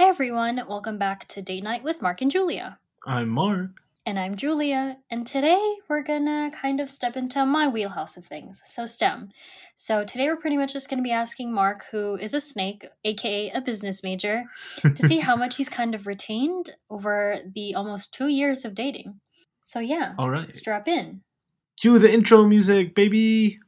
Hi, everyone. Welcome back to Date Night with Mark and Julia. I'm Mark. And I'm Julia. And today we're gonna kind of step into my wheelhouse of things. So, STEM. So, today we're pretty much just gonna be asking Mark, who is a snake, aka a business major, to see how much he's kind of retained over the almost two years of dating. So, yeah, All right. strap in. Cue the intro music, baby.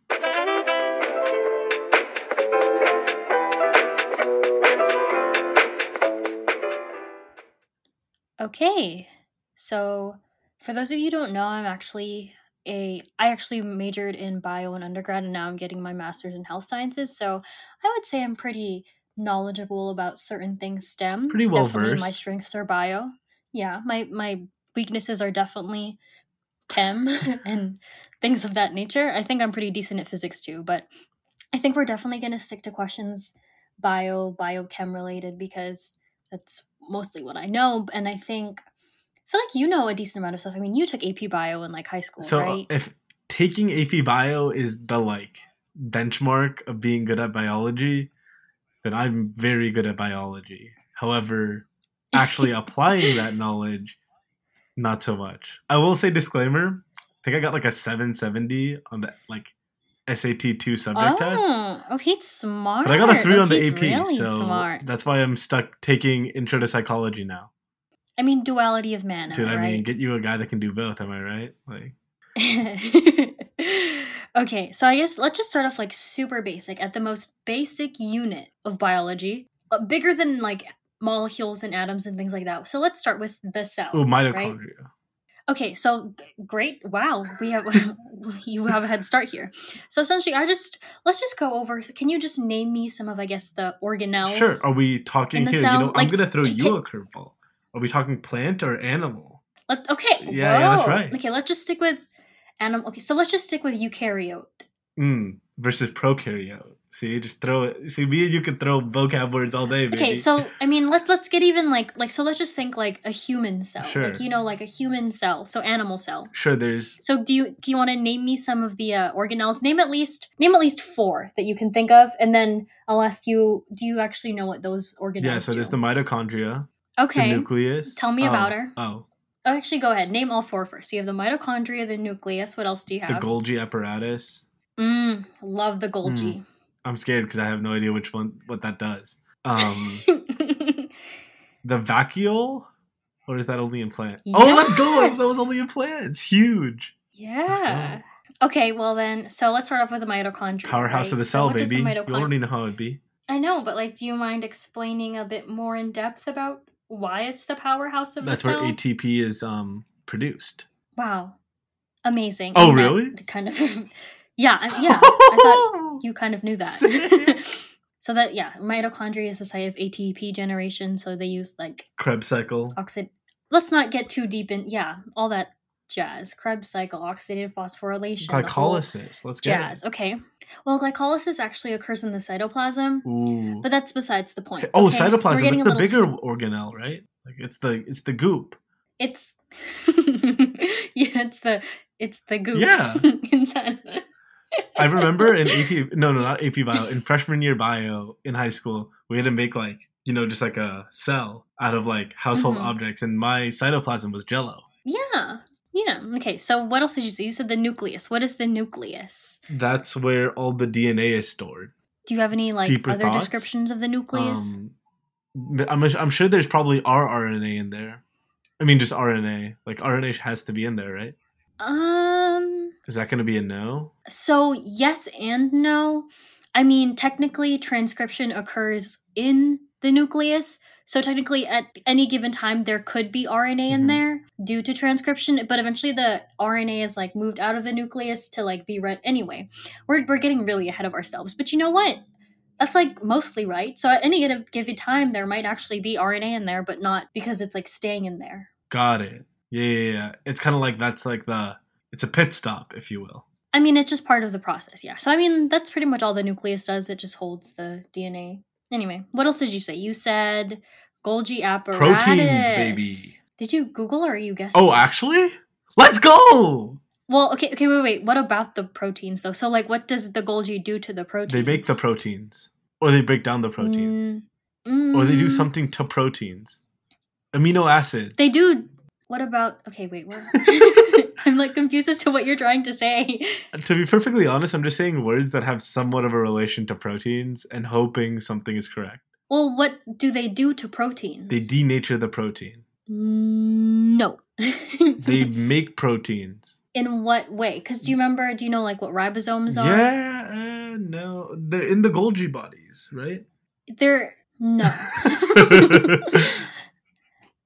Okay, so for those of you who don't know, I'm actually a I actually majored in bio in undergrad and now I'm getting my master's in health sciences. So I would say I'm pretty knowledgeable about certain things STEM. Pretty well definitely my strengths are bio. Yeah, my my weaknesses are definitely chem and things of that nature. I think I'm pretty decent at physics too, but I think we're definitely going to stick to questions bio, biochem related because that's mostly what I know. And I think, I feel like you know a decent amount of stuff. I mean, you took AP bio in like high school, So uh, right? if taking AP Bio is the like benchmark of being good at biology, then I'm very good at biology. However, actually applying that knowledge, not so much. I will say disclaimer. I think I got like a 770 on the like SAT two subject test. oh, oh, he's smart. But I got a three Oh, on the AP, Really so smart. that's why I'm stuck taking intro to psychology now. I mean, duality of man, Dude, I right? mean, get you a guy that can do both. Am I right? Like, okay, so I guess let's just start off like super basic at the most basic unit of biology, uh, bigger than like molecules and atoms and things like that. So let's start with the cell. oh, mitochondria. Okay, so great. Wow, we have you have a head start here. So essentially, I just let's just go over. Can you just name me some of I guess the organelles? Sure. Are we talking here? cell, you know, like, I'm gonna throw ca- you a curveball. Are we talking plant or animal? Let, okay. Yeah, yeah, that's right. Okay, let's just stick with animal. Okay, so let's just stick with eukaryote. Mm, versus prokaryote. See, just throw it. See, me and you can throw vocab words all day, baby. Okay, so I mean, let's let's get even like like so. Let's just think like a human cell, Sure. like you know, like a human cell, so animal cell. sure, there's So do you do you want to name me some of the uh, organelles? Name at least name at least four that you can think of, and then I'll ask you: Do you actually know what those organelles? yeah. So do? there's the mitochondria, okay. the nucleus. Tell me Oh, about her. Oh, Oh, actually, go ahead. Name all four first. So you have the mitochondria, the nucleus. What else do you have? the? Golgi apparatus. Mm, love the Golgi. I'm scared because I have no idea which one what that does. Um, the vacuole, or is that only in plant? Oh, let's go! Yes! That was only in plant. It's huge. yeah. Okay, well then, so let's start off with the mitochondria. Powerhouse right? of the cell, what does the baby. You already know how it'd be. I know, but like, do you mind explaining a bit more in depth about why it's the powerhouse of That's the cell? That's where? ATP is um produced. Wow, amazing. Oh, And really? Kind of. yeah, yeah. I thought you kind of knew that. So that yeah, mitochondria is the site of ATP generation. So they use like Krebs cycle. oxid. Let's not get too deep in yeah, all that jazz. Krebs cycle, oxidative phosphorylation, Glycolysis. Let's get jazz. Okay. Well, glycolysis actually occurs in the cytoplasm. Ooh. but that's besides the point. oh, okay? Cytoplasm. It's a the bigger too- organelle, right? Like it's the it's the goop. It's yeah, it's the it's the goop. Yeah. inside. I remember in AP no no not AP bio in freshman year bio in high school we had to make like you know just like a cell out of like household Mhm. objects and my cytoplasm was Jello. Yeah. Yeah. Okay. So what else did you say? You said the nucleus. What is the nucleus? That's where all the DNA is stored. Do you have any like Deeper other thoughts? descriptions of the nucleus? Um, I'm I'm sure there's probably rRNA in there. I mean just RNA. Like RNA has to be in there, right? Um, Is that going to be a no? so yes and no. I mean, technically transcription occurs in the nucleus. So technically at any given time there could be RNA in Mhm. there due to transcription, but eventually the RNA is like moved out of the nucleus to like be read anyway. We're we're getting really ahead of ourselves. But you know what? That's like mostly right. So at any given- given time there might actually be RNA in there, but not because it's like staying in there. Got it. Yeah, yeah, yeah. It's kind of like that's like the it's a pit stop, if you will. I mean, it's just part of the process, yeah. So, I mean, that's pretty much all the nucleus does. It just holds the DNA. Anyway, what else did you say? You said Golgi apparatus. Proteins, baby. Did you Google or are you guessing? Oh, actually, let's go. well, okay, okay, wait, wait. What about the proteins though? So, like, what does the Golgi do to the proteins? They make the proteins, or they break down the proteins. Mm, or they do Mm, something to proteins. Amino acids. They do. What about? Okay, wait. What? I'm like confused as to what you're trying to say. To be perfectly honest, I'm just saying words that have somewhat of a relation to proteins and hoping something is correct. Well, what do they do to proteins? They denature the protein. Mm, no. They make proteins. In what way? Because do you remember? Do you know like what ribosomes are? Yeah, uh, no, they're in the Golgi bodies, right? They're no.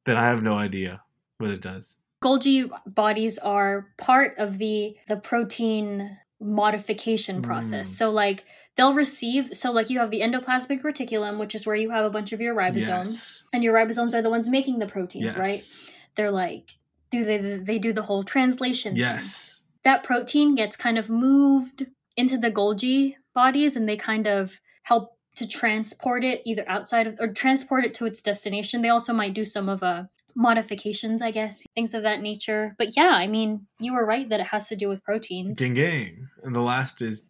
then I have no idea what it does. Golgi bodies are part of the the protein modification process. Mm. So like they'll receive so like you have the endoplasmic reticulum, which is where you have a bunch of your ribosomes. Yes. And your ribosomes are the ones making the proteins, Yes. right? They're like do they they do the whole translation thing. Yes. that protein gets kind of moved into the Golgi bodies and they kind of help to transport it either outside of or transport it to its destination. They also might do some of uh modifications, I guess, things of that nature. But yeah, I mean, you were right that it has to do with proteins. Ding ding. And the last is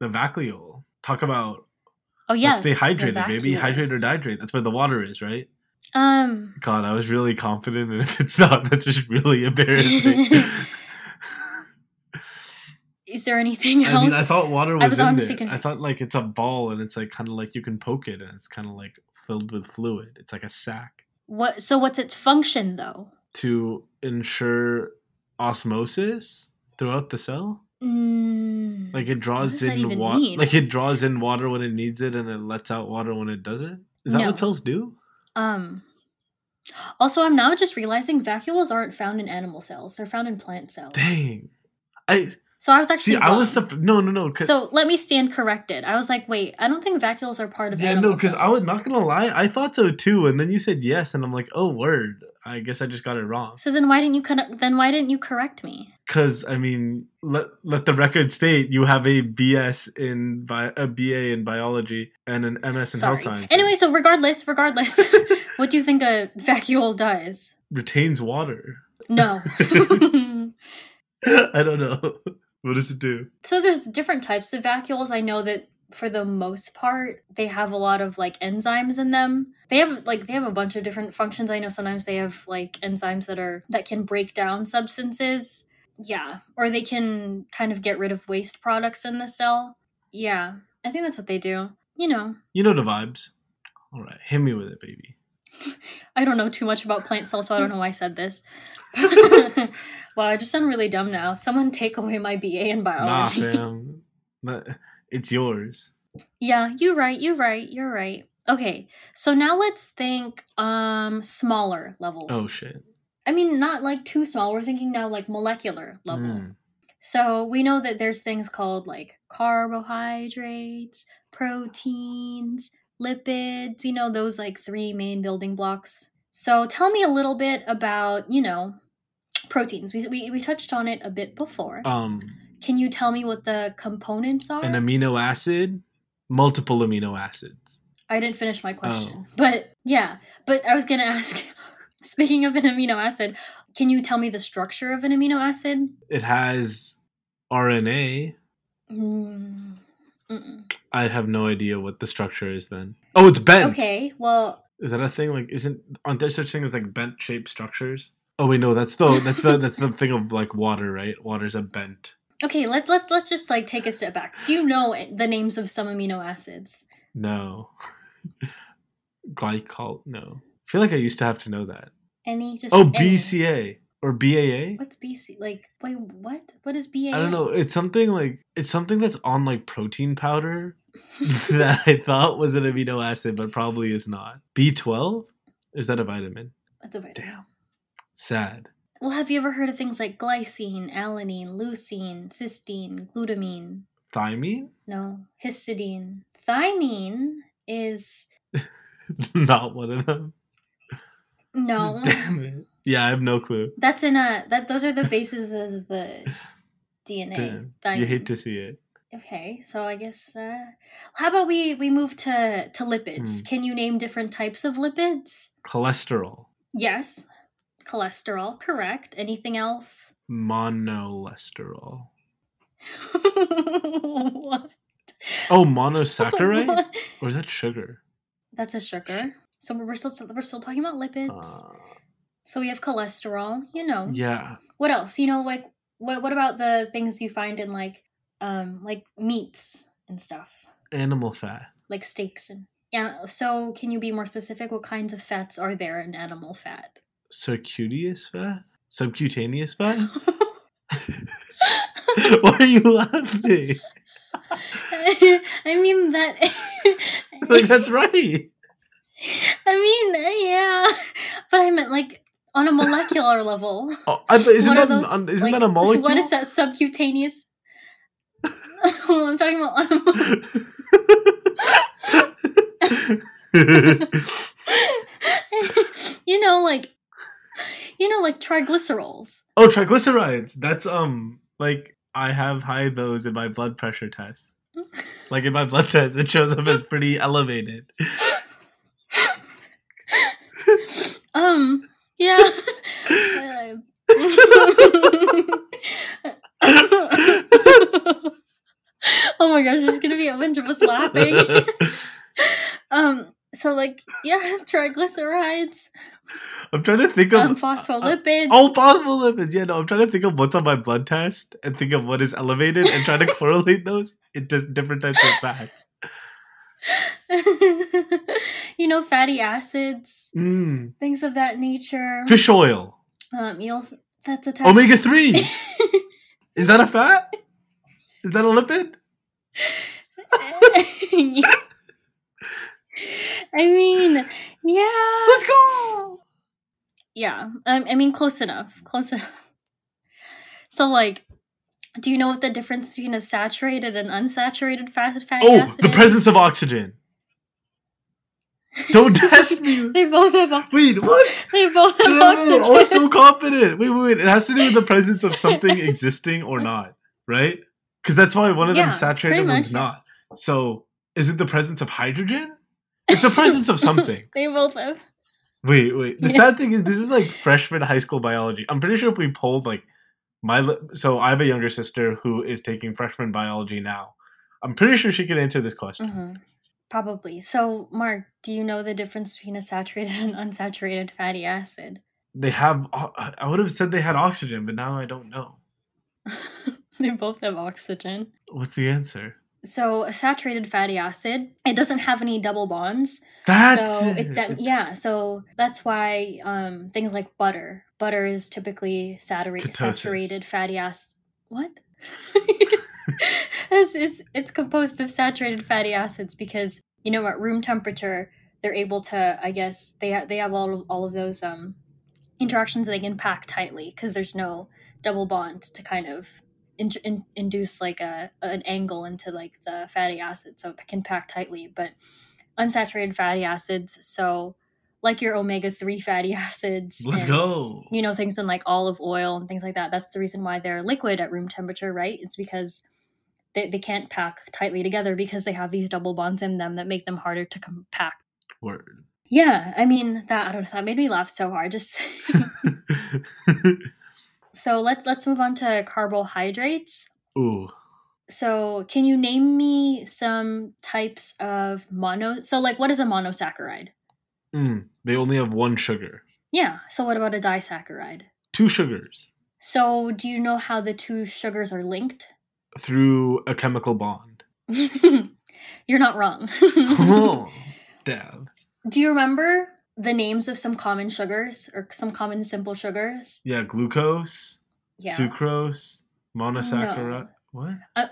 the vacuole. Talk about oh yeah. let's stay hydrated, baby. Hydrate or dihydrate. That's where the water is, right? Um God, I was really confident, and if it's not, that's just really embarrassing. is there anything else? I mean, I thought water was, I was in honestly there. I thought like it's a ball, and it's like kind of like you can poke it, and it's kind of like filled with fluid. It's like a sac what so what's its function though? to ensure osmosis throughout the cell. Mm, Like it draws in water. Like it draws in water when it needs it, and it lets out water when it doesn't. Is that No. what cells do? Um. Also, I'm now just realizing vacuoles aren't found in animal cells; they're found in plant cells. Dang. I So I was actually see. I was supp- no, no, no. So let me stand corrected. I was like, wait, I don't think vacuoles are part of yeah, no, because I was not gonna lie. I thought so too, and then you said yes, and I'm like, oh, word. I guess I just got it wrong. So then why didn't you con- then why didn't you correct me? Because I mean, let let the record state you have a BS in bi- a BA in biology and an MS in Sorry. health science. Anyway, so regardless, regardless, what do you think a vacuole does? retains water. No. I don't know. What does it do? so there's different types of vacuoles. I know that for the most part, they have a lot of like enzymes in them. They have like they have a bunch of different functions. I know sometimes they have like enzymes that are that can break down substances. Yeah, or they can kind of get rid of waste products in the cell. Yeah, I think that's what they do. You know, You know the vibes. All right, hit me with it, baby. I don't know too much about plant cells, so I don't know why I said this. wow, I just sound really dumb now. Someone take away my BA in Nah, biology. fam. Nah, It's yours. Yeah, you're right. You're right. You're right. Okay, so now let's think um smaller level. Oh shit. I mean, not like too small. We're thinking now like molecular level. Mm. So we know that there's things called like carbohydrates, proteins, lipids, you know, those like three main building blocks. So tell me a little bit about, you know, proteins. We, we, we touched on it a bit before. Um, Can you tell me what the components are? an amino acid, multiple amino acids. I didn't finish my question. Oh. But yeah, but I was going to ask speaking of an amino acid, can you tell me the structure of an amino acid? It has RNA. Mm, mm-mm. I have no idea what the structure is then. Oh, it's bent. Okay, well, Is that a thing? Like, isn't aren't there such things as like bent shaped structures? Oh wait, no, that's the that's the that's the thing of like water, right? Water's a bent. Okay, let's let's let's just like take a step back. Do you know the names of some amino acids? No. Glycol. No. I feel like I used to have to know that. Any? Just Oh, any. BCA or BAA. What's BC? Like, wait, what? What is BAA? I don't know. It's something like it's something that's on like protein powder that I thought was an amino acid, but probably is not. B twelve. Is that a vitamin? That's a vitamin. Damn. Sad. Well, have you ever heard of things like glycine, alanine, leucine, cysteine, glutamine? Thymine? No, histidine. Thymine is not one of them. no. Damn it. Yeah, I have no clue. That's in a that. Those are the bases of the DNA. Damn. You hate to see it. Okay, so I guess uh, how about we we move to to lipids? Hmm. Can you name different types of lipids? Cholesterol. Yes. Cholesterol, correct. Anything else? Monolesterol. what? Oh, monosaccharide? Or is that sugar? That's a sugar. So we're still we're still talking about lipids. Uh, so we have cholesterol. You know. yeah. What else? You know, like what what about the things you find in like um like meats and stuff, Animal fat. like steaks and yeah. So can you be more specific? What kinds of fats are there in animal fat? Circuitous fat? Subcutaneous fat? Why are you laughing? I mean that. Like that's right. I mean, yeah, but I meant like on a molecular level. Oh, isn't that those, an- isn't like, that a molecule? What is that subcutaneous? well, I'm talking about. you know, like, you know, like triglycerols. oh, triglycerides. That's um like I have high those in my blood pressure test. Like in my blood test, it shows up as pretty elevated. Um, yeah. Oh my gosh, there's gonna be a bunch of us laughing. um, so like, yeah, triglycerides, I'm trying to think of um, phospholipids. Oh, phospholipids. Yeah, no, I'm trying to think of what's on my blood test and think of what is elevated and try to correlate those into different types of fats. you know, fatty acids, Mm. things of that nature. Fish oil, Um, you also that's a type. omega three. Is that a fat? Is that a lipid? I mean, yeah, Let's go. yeah. Um, I mean, close enough. Close enough. So, like, do you know what the difference between a saturated and unsaturated fat fatty Oh, acid the is? presence of oxygen. Don't test me. They both have. o- Wait, what? They both have Dude, I'm so confident. Wait, wait, wait. It has to do with the presence of something existing or not, right? Because that's why one of Yeah, them's saturated, and one's much, not. So, is it the presence of hydrogen? It's the presence of something. they both have. Wait, wait. The Yeah. sad thing is, this is like freshman high school biology. I'm pretty sure if we polled like my, so I have a younger sister who is taking freshman biology now. I'm pretty sure she could answer this question. hmm Probably. So, Mark, do you know the difference between a saturated and unsaturated fatty acid? They have. I would have said they had oxygen, but now I don't know. they both have oxygen. What's the answer? So a saturated fatty acid, it doesn't have any double bonds. That's so it. that, yeah, so that's why um, things like butter, butter is typically saturated saturated fatty acid. What? it's, it's it's composed of saturated fatty acids because you know at room temperature they're able to I guess they ha- they have all of, all of those um interactions they can pack tightly because there's no double bond to kind of in, in, induce like a an angle into like the fatty acid so it can pack tightly but unsaturated fatty acids so like your omega-3 fatty acids Let's and, go. you know things in like olive oil and things like that that's the reason why they're liquid at room temperature right it's because they, they can't pack tightly together because they have these double bonds in them that make them harder to compact Word. yeah i mean that i don't know that made me laugh so hard just so let's let's move on to carbohydrates Ooh. so can you name me some types of mono so like what is a monosaccharide Mm, they only have one sugar. yeah so what about a disaccharide Two sugars so do you know how the two sugars are linked through a chemical bond. You're not wrong. oh, damn. Do you remember the names of some common sugars or some common simple sugars? Yeah, glucose, Yeah. sucrose, monosaccharide. What? Uh,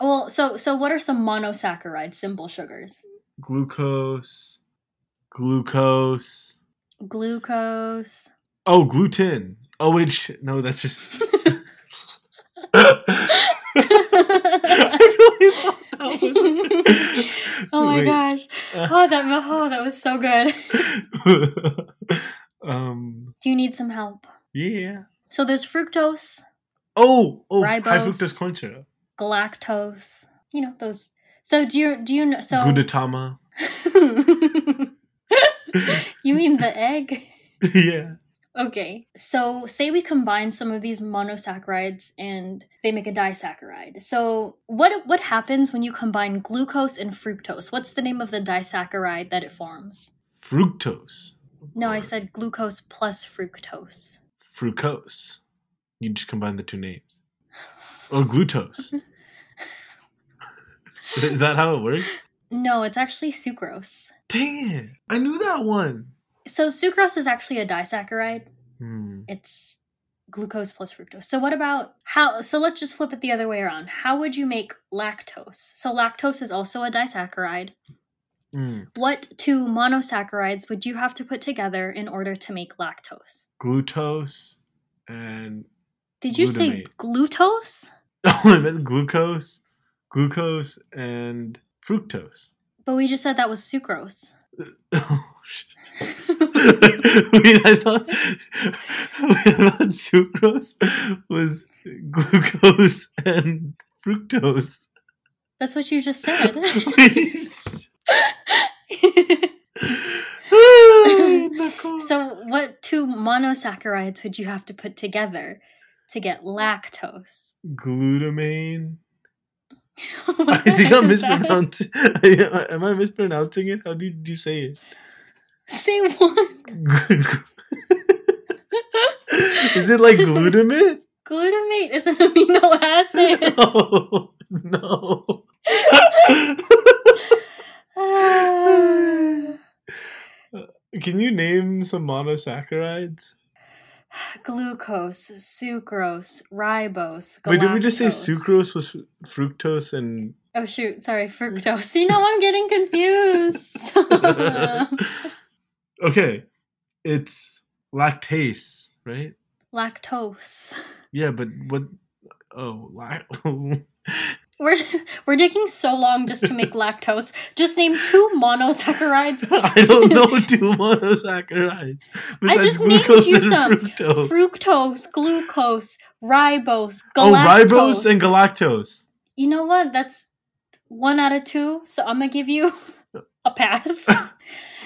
well, so so what are some monosaccharide simple sugars? Glucose, glucose. Glucose. Oh, gluten. Oh wait, shit. no, that's just. I really thought that was. oh my Wait. gosh. Oh that oh that was so good. um. Do you need some help? Yeah. So there's fructose, Oh, oh, high fructose corn syrup. galactose. You know those. So do you do you know so Glutatama. You mean the egg? yeah. Okay, so say we combine some of these monosaccharides and they make a disaccharide. So what what happens when you combine glucose and fructose? What's the name of the disaccharide that it forms? Fructose. No, I said glucose plus fructose. fructose. You just combine the two names. Or glucose. Is that how it works? No, it's actually sucrose. Dang it. I knew that one. So sucrose is actually a disaccharide. Hmm. It's glucose plus fructose. So what about how so let's just flip it the other way around. How would you make lactose? So lactose is also a disaccharide. Hmm. What two monosaccharides would you have to put together in order to make lactose? Glucose and Did you say Glutamate. glucose? oh, I meant glucose, glucose and fructose. But we just said that was sucrose. Wait, I thought, I thought sucrose was glucose and fructose. That's what you just said. So what two monosaccharides would you have to put together to get lactose? glutamine. I think I'm is mispronouncing. Am I mispronouncing it? How did you say it? Say what? Is it like glutamate? Glutamate is an amino acid. Oh no. Ah. Can you name some monosaccharides? Glucose, sucrose, ribose. Wait, did we just say sucrose was fructose and Oh shoot, sorry, fructose. You know I'm getting confused. Okay. It's lactase, right? Lactose. Yeah, but what oh We're we're taking so long just to make lactose. Just name two monosaccharides. I don't know two monosaccharides. I just named you some. Fructose. Fructose, glucose, ribose, galactose. oh, ribose and galactose. You know what? That's one out of two. So I'm gonna give you a pass.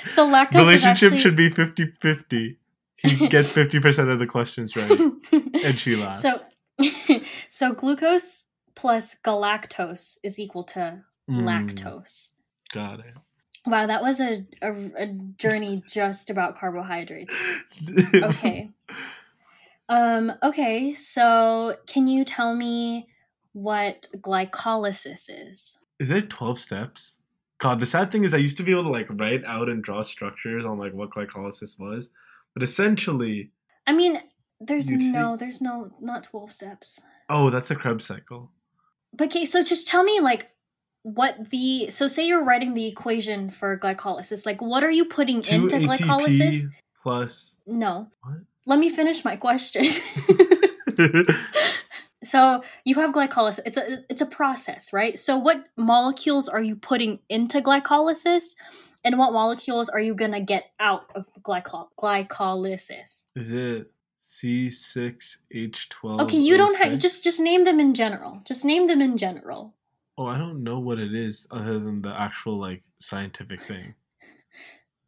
So lactose Relationship actually should be 50-50. He gets 50% of the questions right. And she laughs. so so glucose plus galactose is equal to Mm, lactose. Got it. Wow, that was a, a, a journey just about carbohydrates. Okay. Um, okay, so can you tell me what glycolysis is? Is there 12 steps? God, the sad thing is I used to be able to like write out and draw structures on like what glycolysis was. But essentially, I mean, there's You take- no, there's no, not 12 steps. oh, that's a Krebs cycle. But okay, so just tell me like what the, so say you're writing the equation for glycolysis, like what are you putting 2 into ATP glycolysis? plus No. What? Let me finish my question. so you have glycolysis. It's a it's a process, right? So what molecules are you putting into glycolysis, and what molecules are you gonna get out of glyco- glycolysis? Is it C6H12? Okay, you don't have just just name them in general. Just name them in general. Oh, I don't know what it is other than the actual like scientific thing.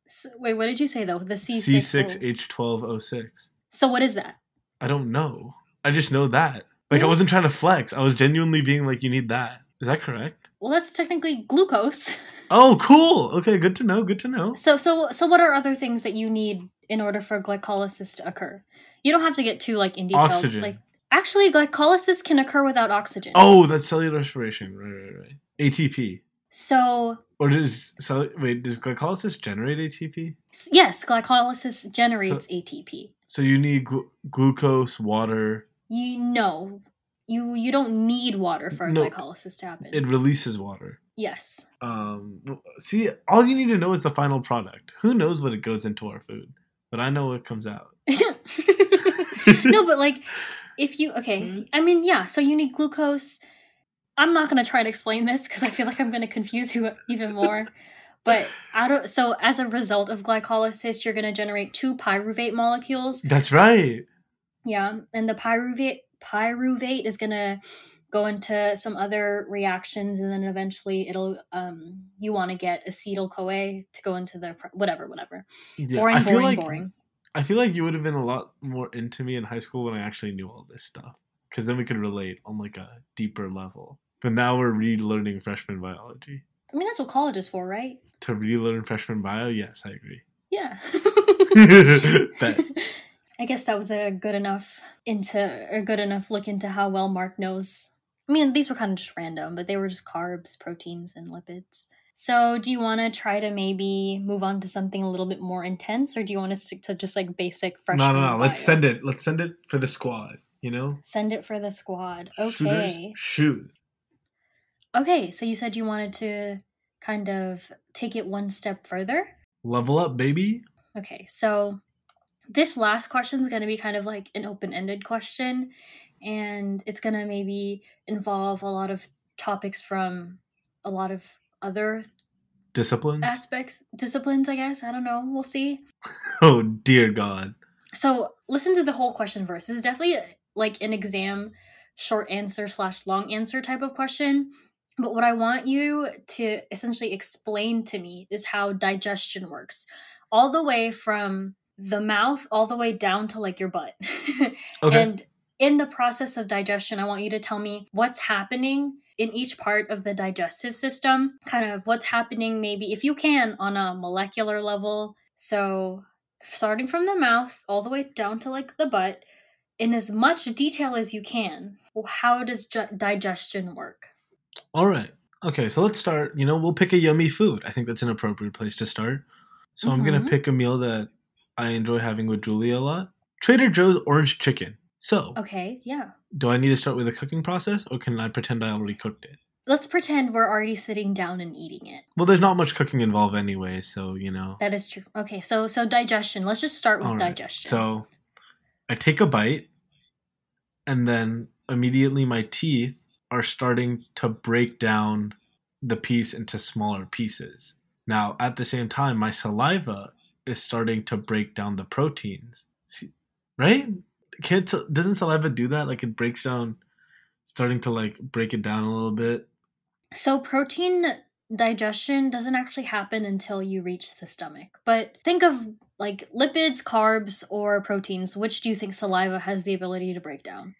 S wait, what did you say though? The C six. C6H12O6. So what is that? I don't know. I just know that. Like I wasn't trying to flex. I was genuinely being like, you need that. Is that correct? Well, that's technically glucose. Oh, cool. Okay, good to know. Good to know. So so so what are other things that you need in order for glycolysis to occur? You don't have to get too like in detail. Oxygen. Like actually glycolysis can occur without oxygen. Oh, that's cellular respiration. Right, right, right. ATP. So Or does cell- wait? Does glycolysis generate ATP? yes, glycolysis generates ATP. So you need glu- glucose, water. You know, you you don't need water for No. glycolysis to happen. It releases water. yes. Um, see, all you need to know is the final product. Who knows what it goes into our food? But I know what comes out. no, but like if you okay. I mean, yeah, so you need glucose. I'm not going to try to explain this cuz I feel like I'm going to confuse you even more. But out of so as a result of glycolysis, you're going to generate two pyruvate molecules. That's right. Yeah, and the pyruvate pyruvate is going to go into some other reactions and then eventually it'll um you want to get acetyl CoA to go into the whatever whatever. Yeah, boring I feel boring like boring. I feel like you would have been a lot more into me in high school when I actually knew all this stuff. Because then we could relate on like a deeper level. But now we're relearning freshman biology. I mean, that's what college is for, right? To relearn freshman bio, yes, I agree. Yeah. I guess that was a good enough into a good enough look into how well Mark knows. I mean, these were kind of just random, but they were just carbs, proteins, and lipids. So, do you want to try to maybe move on to something a little bit more intense, or do you want to stick to just like basic No, freshman? no, no. Let's send it. Let's send it for the squad. You know. Send it for the squad. Shooters, Okay. shoot. Okay, so you said you wanted to kind of take it one step further. Level up, baby. Okay, so this last question is going to be kind of like an open ended question, and it's going to maybe involve a lot of topics from a lot of other disciplines aspects, disciplines, I guess. I don't know. We'll see. Oh dear God. So listen to the whole question first. This is definitely like an exam short answer slash long answer type of question. But what I want you to essentially explain to me is how digestion works, all the way from the mouth all the way down to like your butt. Okay. And in the process of digestion, I want you to tell me what's happening in each part of the digestive system, kind of what's happening, maybe if you can, on a molecular level. So, starting from the mouth all the way down to like the butt, in as much detail as you can. How does ju- digestion work? All right. Okay, so let's start. You know, we'll pick a yummy food. I think that's an appropriate place to start. So I'm gonna Mhm. pick a meal that I enjoy having with Julie a lot. Trader Joe's orange chicken. So, Okay, yeah. do I need to start with the cooking process, or can I pretend I already cooked it? Let's pretend we're already sitting down and eating it. Well, there's not much cooking involved anyway, so you know. That is true. Okay, so so digestion. Let's just start with right. digestion. So, I take a bite, and then immediately my teeth are starting to break down the piece into smaller pieces. Now, at the same time, my saliva is starting to break down the proteins. See, right? Can't, doesn't saliva do that? Like it breaks down, starting to like break it down a little bit. So protein digestion doesn't actually happen until you reach the stomach. But think of like lipids, carbs, or proteins. Which do you think saliva has the ability to break down?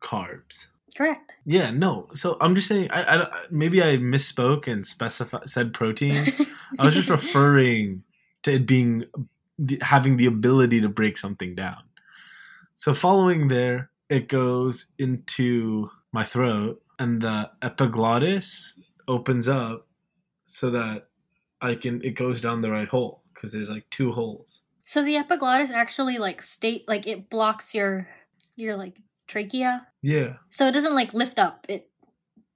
Carbs. Correct. Yeah, no. So I'm just saying. I, I maybe I misspoke and specified said protein. I was just referring to it being having the ability to break something down. So following there, it goes into my throat, and the epiglottis opens up so that I can. It goes down the right hole because there's like two holes. so the epiglottis actually like state like it blocks your your like trachea. Yeah. So it doesn't like lift up. It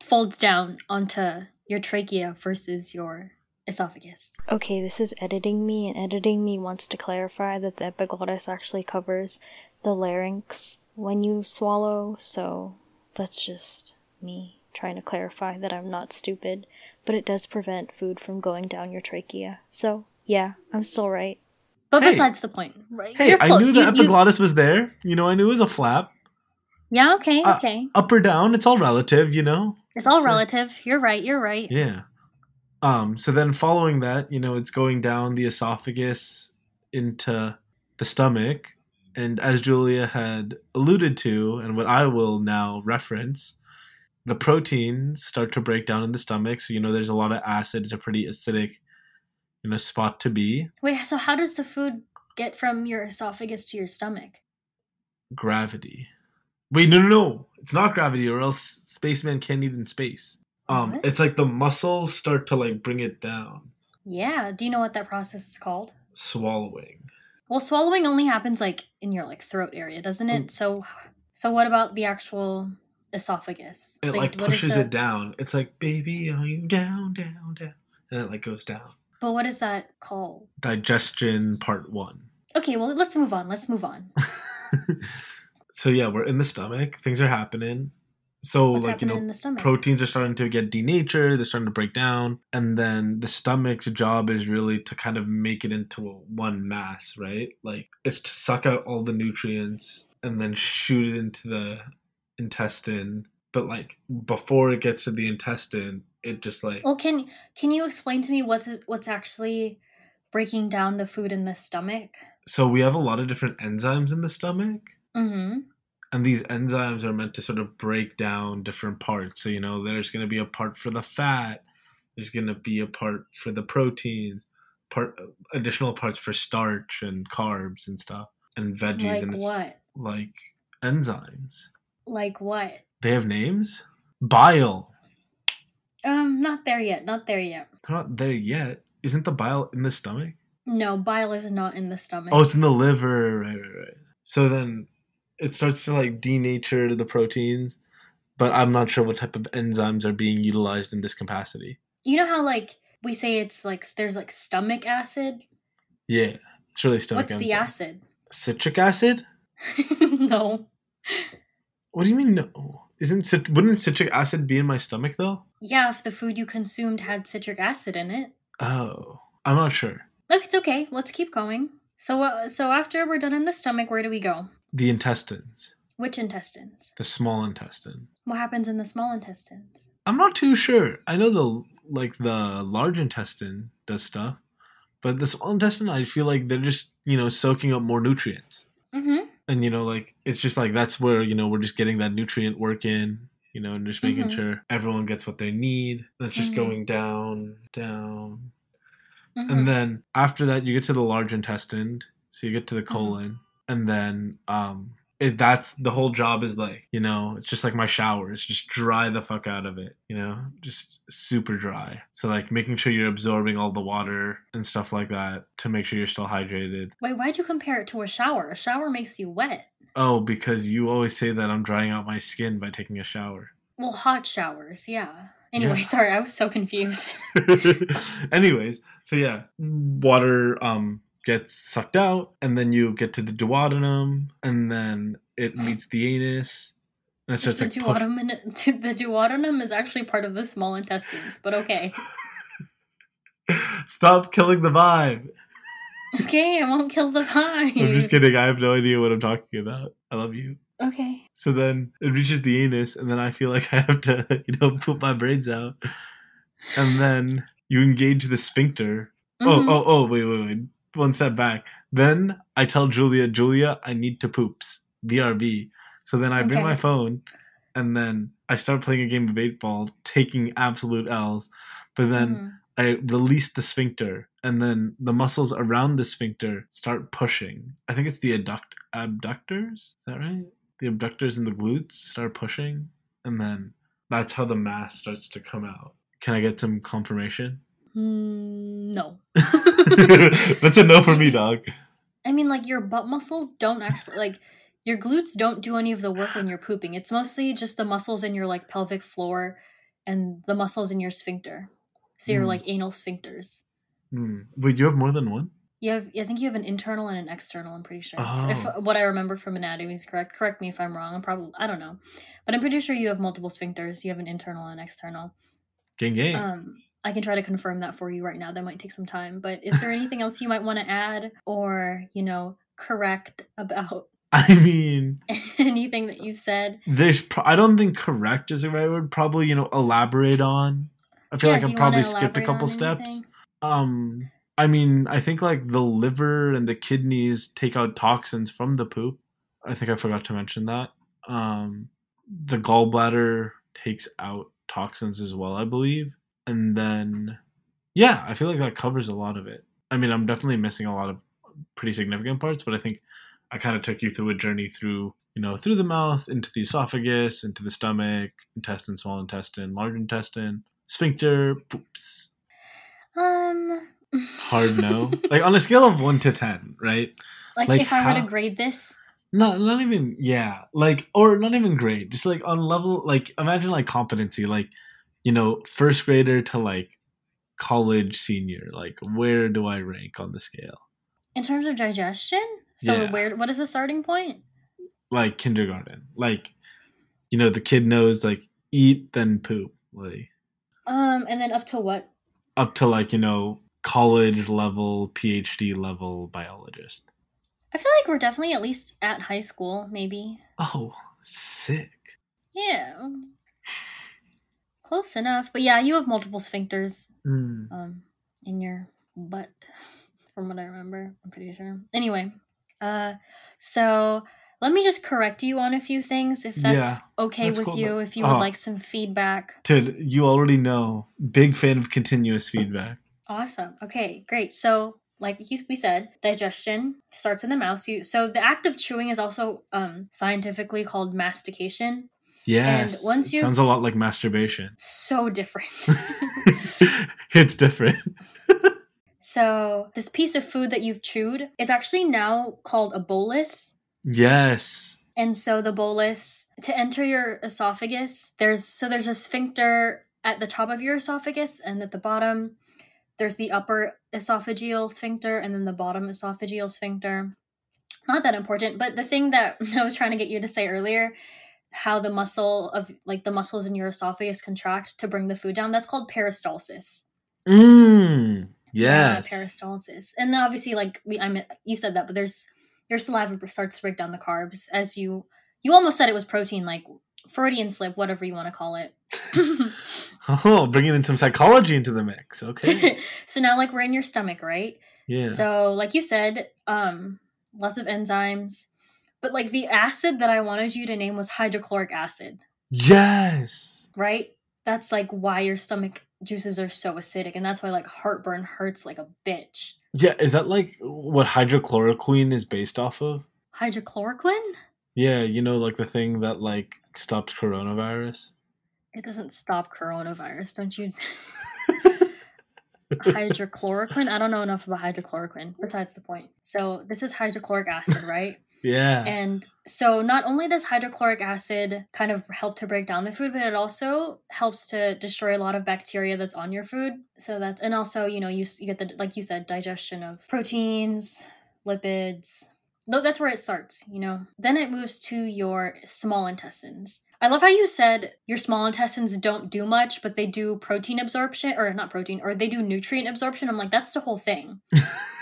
folds down onto your trachea versus your esophagus. Okay, this is editing me, and editing me wants to clarify that the epiglottis actually covers the larynx when you swallow, so that's just me trying to clarify that I'm not stupid, but it does prevent food from going down your trachea. So, yeah, I'm still right. But Hey. besides the point, right? Hey, You're I close. knew the You- you- epiglottis was there. You know, I knew it was a flap. yeah, okay, Uh, okay. Up or down, it's all relative. You know. It's all it's a- relative. You're right, you're right. Yeah. Um, so then following that, you know, it's going down the esophagus into the stomach. And as Julia had alluded to, and what I will now reference, the proteins start to break down in the stomach. So, you know, there's a lot of acid. It's a pretty acidic, you know, spot to be. Wait, so how does the food get from your esophagus to your stomach? Gravity. Wait, no, no, no. It's not gravity, or else spaceman can't eat in space. Um, What? it's like the muscles start to like bring it down. Yeah, do you know what that process is called? Swallowing. Well, swallowing only happens like in your like throat area, doesn't it? Mm. So so what about the actual esophagus? It like, is pushes the- it down. It's like, baby, are you down, down, down? And it like goes down. But what is that called? Digestion part one. Okay, well, let's move on. Let's move on. so yeah, we're in the stomach. Things are happening. So What's like you know, in the stomach? proteins are starting to get denatured. They're starting to break down, and then the stomach's job is really to kind of make it into a one mass, right? Like it's to suck out all the nutrients and then shoot it into the intestine. But like before it gets to the intestine, it just like Well, can can you explain to me what's what's actually breaking down the food in the stomach? so we have a lot of different enzymes in the stomach. Mm-hmm. And these enzymes are meant to sort of break down different parts. So, you know, there's going to be a part for the fat, there's going to be a part for the proteins, part additional parts for starch and carbs and stuff, and veggies Like and it's what? like enzymes. Like what? They have names? Bile. Um, not there yet. Not there yet. They're not there yet. Isn't the bile in the stomach? No, bile is not in the stomach. Oh, it's in the liver. Right, right, right. So then it starts to like denature the proteins, but I'm not sure what type of enzymes are being utilized in this capacity. you know how like we say it's like there's like stomach acid. Yeah, it's really stomach acid. What's the acid? Citric acid? no. What do you mean no? Isn't cit- wouldn't citric acid be in my stomach though? Yeah, if the food you consumed had citric acid in it. Oh, I'm not sure. Look, it's okay. Let's keep going. So, uh, so after we're done in the stomach, where do we go? The intestines, Which intestines? the small intestine. What happens in the small intestines? I'm not too sure. I know the like the large intestine does stuff, but the small intestine, I feel like they're just you know soaking up more nutrients, Mm-hmm. and you know like it's just like that's where you know we're just getting that nutrient work in, you know, and just making Mhm. sure everyone gets what they need. And it's just Mhm. going down, down, mm-hmm. and then after that you get to the large intestine, so you get to the Mm-hmm. colon, and then um. It, that's the whole job is like you know it's just like my showers just dry the fuck out of it you know just super dry so like making sure you're absorbing all the water and stuff like that to make sure you're still hydrated Wait, why'd you compare it to a shower? A shower makes you wet. oh because you always say that i'm drying out my skin by taking a shower Well, hot showers, yeah. Anyway, Yeah. sorry, I was so confused. anyways so yeah water um gets sucked out and then you get to the duodenum and then it meets the anus and the, like duodenum, the duodenum is actually part of the small intestines, but okay. Stop killing the vibe. Okay, I won't kill the vibe. I'm just kidding. I have no idea what I'm talking about. I love you. Okay. So then it reaches the anus, and then I feel like I have to, you know, poop my brains out. And then you engage the sphincter. Mhm. Oh, oh, oh, wait, wait, wait. One step back. Then I tell Julia, Julia, I need to poops. BRB. So then I bring my phone, and then I start playing a game of eight ball, taking absolute L's. But then Mhm. I release the sphincter, and then the muscles around the sphincter start pushing. I think it's the adduct- abductors. Is that right? The abductors and the glutes start pushing, and then that's how the mass starts to come out. Can I get some confirmation? Mm, no. that's a no for me, dog. I mean, like your butt muscles don't actually like your glutes don't do any of the work when you're pooping. It's mostly just the muscles in your like pelvic floor and the muscles in your sphincter. So your Hmm. like anal sphincters. Hmm. Wait, you have more than one? You have, I think you have an internal and an external. I'm pretty sure. If, Oh. if what I remember from anatomy is correct, correct me if I'm wrong. I'm probably I don't know, but I'm pretty sure you have multiple sphincters. You have an internal and external. Gang gang. Um, I can try to confirm that for you right now. That might take some time. But is there anything else you might want to add or you know correct about I mean, anything that you've said? there's. Pro- I don't think correct is the right word. Probably, you know, elaborate on. I feel Yeah, like I probably skipped a couple steps. anything? Um, I mean, I think like the liver and the kidneys take out toxins from the poop. I think I forgot to mention that. Um, the gallbladder takes out toxins as well, I believe. And then, yeah, I feel like that covers a lot of it. I mean, I'm definitely missing a lot of pretty significant parts, but I think I kind of took you through a journey through, you know, through the mouth, into the esophagus, into the stomach, intestine, small intestine, large intestine, sphincter, poops Um. hard no. like on a scale of one to ten, right? like, like if I were to grade this, Not not even yeah, like or not even grade. Just like on level like imagine like competency, like you know, first grader to like college senior. Like where do I rank on the scale? in terms of digestion, so Yeah. where what is the starting point? Like kindergarten. Like you know, the kid knows like eat then poop. Like Um, and then up to what? up to like, you know, college level, PhD level biologist. I feel like we're definitely at least at high school, maybe. Oh, sick. Yeah. Close enough. But yeah, you have multiple sphincters Mm. um in your butt. from what I remember. I'm pretty sure. Anyway, uh, so let me just correct you on a few things if that's Yeah, okay that's with cool, you. If you would oh. like some feedback. Tid, you already know. Big fan of continuous feedback. Awesome. Okay, great. So, like we said, digestion starts in the mouth. So, you, so the act of chewing is also um, scientifically called mastication. Yes. once it you've- sounds a lot like masturbation. So different. it's different. so, this piece of food that you've chewed, it's actually now called a bolus. Yes. And so the bolus to enter your esophagus, there's so there's a sphincter at the top of your esophagus and at the bottom there's the upper esophageal sphincter and then the bottom esophageal sphincter. Not that important, but the thing that I was trying to get you to say earlier, how the muscle of like the muscles in your esophagus contract to bring the food down, that's called peristalsis. Mmm. Yeah, peristalsis. And then obviously like we I mean you said that, but there's your saliva starts to break down the carbs as you you almost said it was protein like Freudian slip, whatever you want to call it. oh, bringing in some psychology into the mix. Okay. so now like we're in your stomach, right? Yeah. So like you said, um lots of enzymes. But like the acid that I wanted you to name was hydrochloric acid, yes. right? That's like why your stomach juices are so acidic and that's why like heartburn hurts like a bitch. Yeah, is that like what hydrochloroquine is based off of? Hydrochloroquine? Yeah, you know, like the thing that like stops coronavirus. It doesn't stop coronavirus, don't you? hydrochloroquine? I don't know enough about hydrochloroquine. Besides the point. So this is hydrochloric acid, right? Yeah. and so not only does hydrochloric acid kind of help to break down the food, but it also helps to destroy a lot of bacteria that's on your food. So that's and also you know you, you get the like you said digestion of proteins, lipids. That's where it starts, you know. Then it moves to your small intestines. I love how you said your small intestines don't do much, but they do protein absorption, or not protein, or they do nutrient absorption. I'm like, that's the whole thing.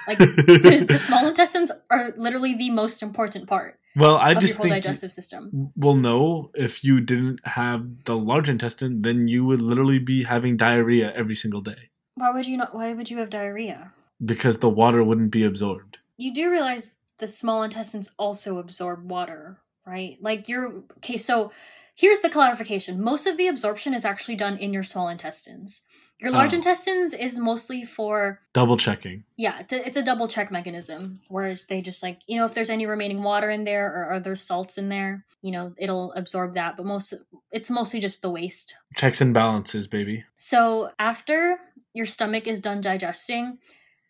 Like the, the small intestines are literally the most important part well, I of just your whole think digestive system. we'll know if you didn't have the large intestine, then you would literally be having diarrhea every single day Why would you not? Why would you have diarrhea? because the water wouldn't be absorbed. You do realize the small intestines also absorb water, right? Like you're okay. So here's the clarification: most of the absorption is actually done in your small intestines. Your oh. large Oh. intestines is mostly for Double checking. yeah, it's a, it's a double check mechanism where they just like you know if there's any remaining water in there or are there salts in there, you know it'll absorb that. But most it's mostly just the waste Checks and balances, baby. So after your stomach is done digesting,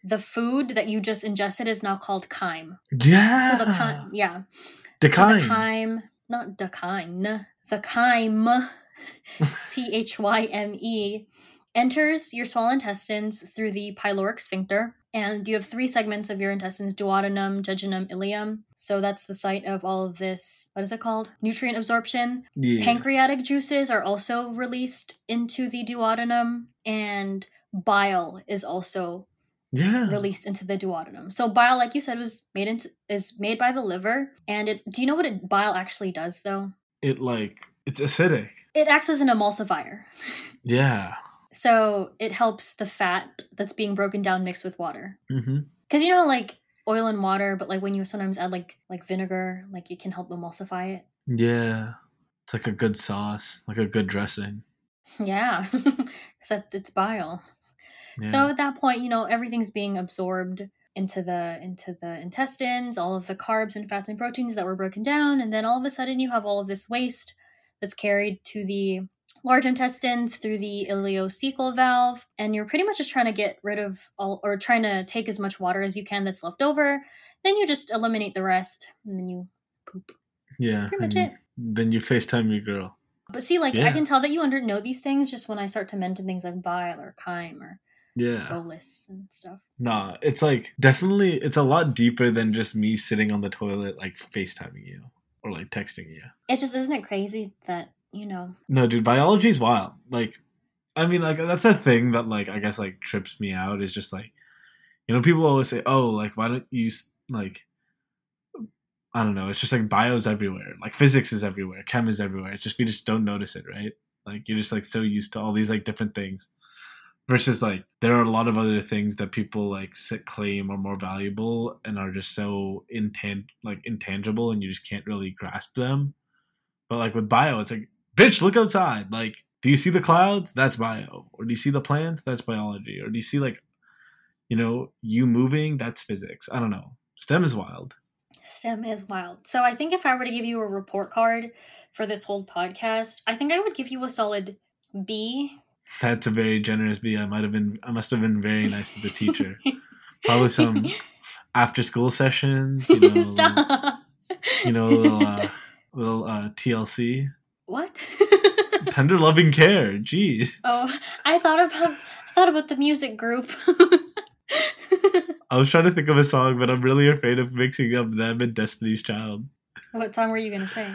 the food that you just ingested is now called chyme. Yeah. So the chyme, yeah. The So the chyme, not chyme, the chyme, C H Y M E, enters your small intestines through the pyloric sphincter. And you have three segments of your intestines duodenum, jejunum, ileum. So that's the site of all of this, what is it called? Nutrient absorption. yeah. Pancreatic juices are also released into the duodenum, and bile is also yeah. released into the duodenum. So bile, like you said, was made into is made by the liver. And it do you know what it, bile actually does though? It like it's acidic. It acts as an emulsifier. Yeah. So it helps the fat that's being broken down mix with water. Mm-hmm. Because you know how like oil and water, but like when you sometimes add like like vinegar, like it can help emulsify it. Yeah. It's like a good sauce, like a good dressing. Yeah. Except it's bile. Yeah. So at that point, you know, everything's being absorbed into the into the intestines, all of the carbs and fats and proteins that were broken down, and then all of a sudden you have all of this waste that's carried to the large intestines through the ileocecal valve, and you're pretty much just trying to get rid of all or trying to take as much water as you can that's left over. Then you just eliminate the rest, and then you poop. yeah. That's pretty much it. Then you FaceTime your girl. But see, like I can tell that you under know these things just when I start to mention things like bile or chyme or Yeah. bolus and stuff. Nah, it's like definitely it's a lot deeper than just me sitting on the toilet like FaceTiming you or like texting you. It's just isn't it crazy that you know No, dude, biology is wild. Like I mean like that's a thing that like I guess like trips me out is just like you know people always say, "Oh, like why don't you like I don't know, it's just like bio's everywhere. Like physics is everywhere, chem is everywhere. It's just we just don't notice it, right? Like you're just like so used to all these like different things. Versus like there are a lot of other things that people like sit claim are more valuable and are just so intan- like intangible and you just can't really grasp them. But like with bio it's like bitch look outside. Like do you see the clouds? That's bio. Or do you see the plants? That's biology. Or do you see like you know you moving? That's physics. I don't know. Stem is wild. STEM is wild. So I think if I were to give you a report card for this whole podcast, I think I would give you a solid B. that's a very generous b i might have been i must have been very nice to the teacher probably some after school sessions you know Stop. you know, a little, uh, little uh, TLC, what? tender loving care. Jeez, oh, I thought about I thought about the music group. I was trying to think of a song, but I'm really afraid of mixing up them and Destiny's Child. what song were you gonna say?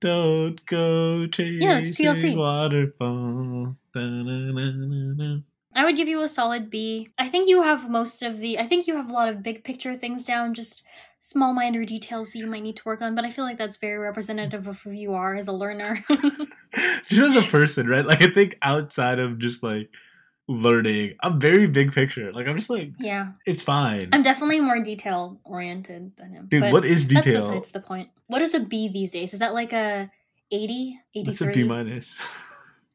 Don't go chasing Yeah, it's TLC. waterfalls. Da-na-na-na-na. I would give you a solid B. I think you have most of the. I think you have a lot of big picture things down, just small minor details that you might need to work on. But I feel like that's very representative of who you are as a learner. Just as a person, right? Like I think outside of just like learning, I'm very big picture. Like I'm just like yeah, it's fine. I'm definitely more detail oriented than him. Dude, but what is That's detail? besides the point. What is a B these days? Is that like a 80, That's a 83? Minus.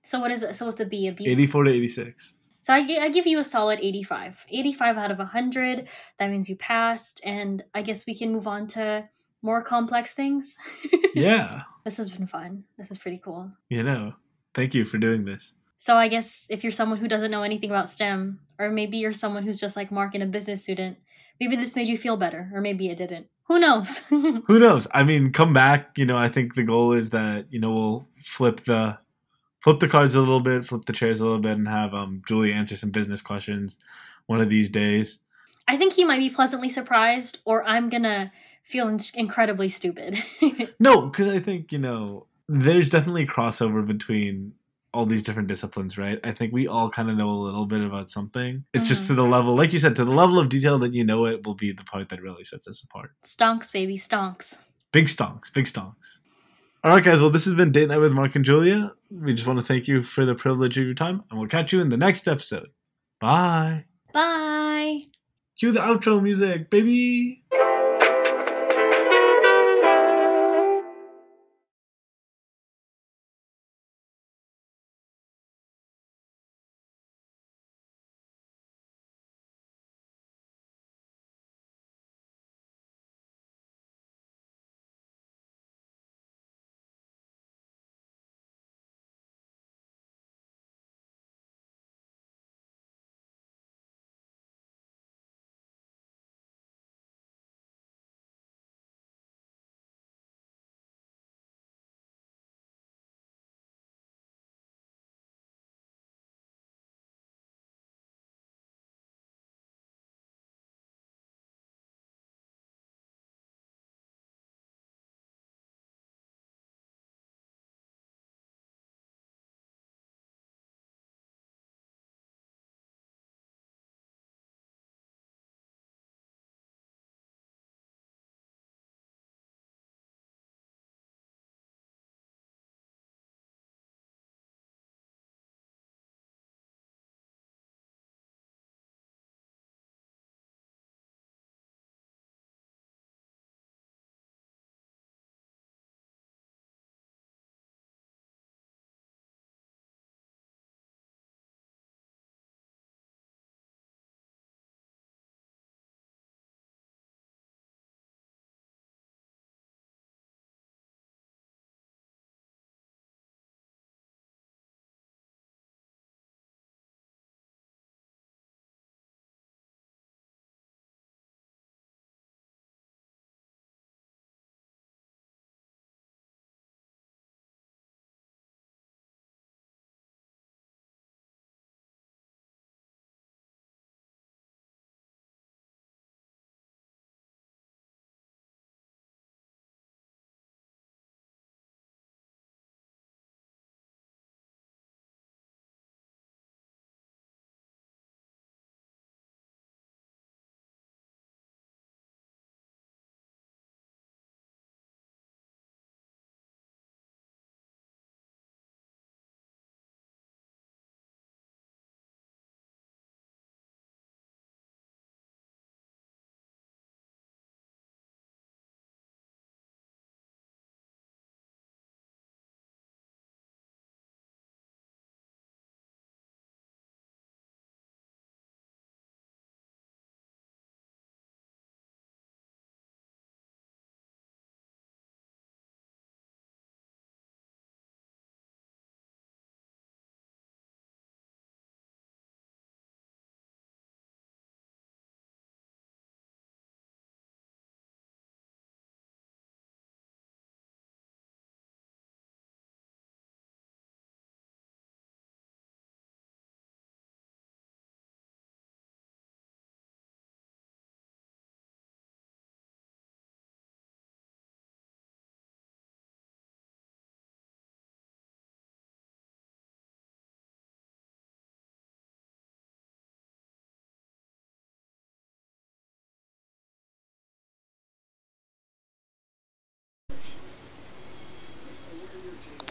So what is it? So what's a B? A B. 84 to 86. So I, I give you a solid 85. 85 out of 100. That means you passed. And I guess we can move on to more complex things. Yeah, This has been fun. This is pretty cool. you know. Thank you for doing this. So I guess if you're someone who doesn't know anything about STEM, or maybe you're someone who's just like Mark and a business student, maybe this made you feel better, or maybe it didn't. Who knows? Who knows? I mean, come back. You know, I think the goal is that you know we'll flip the flip the cards a little bit, flip the chairs a little bit, and have um Julie answer some business questions one of these days. I think he might be pleasantly surprised, or I'm gonna feel in- incredibly stupid. No, because I think you know there's definitely crossover between all these different disciplines, right? I think we all kind of know a little bit about something. It's just Mhm. to the level, like you said, to the level of detail that you know it will be the part that really sets us apart. stonks, baby, stonks. Big stonks, big stonks. All right, guys. Well, this has been Date Night with Mark and Julia. We just want to thank you for the privilege of your time, and we'll catch you in the next episode. Bye. Bye. Cue the outro music, baby.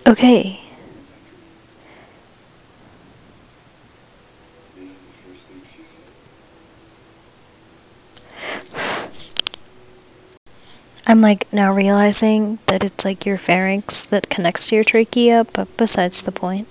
Okay. I'm like now realizing that it's like your pharynx that connects to your trachea, but besides the point.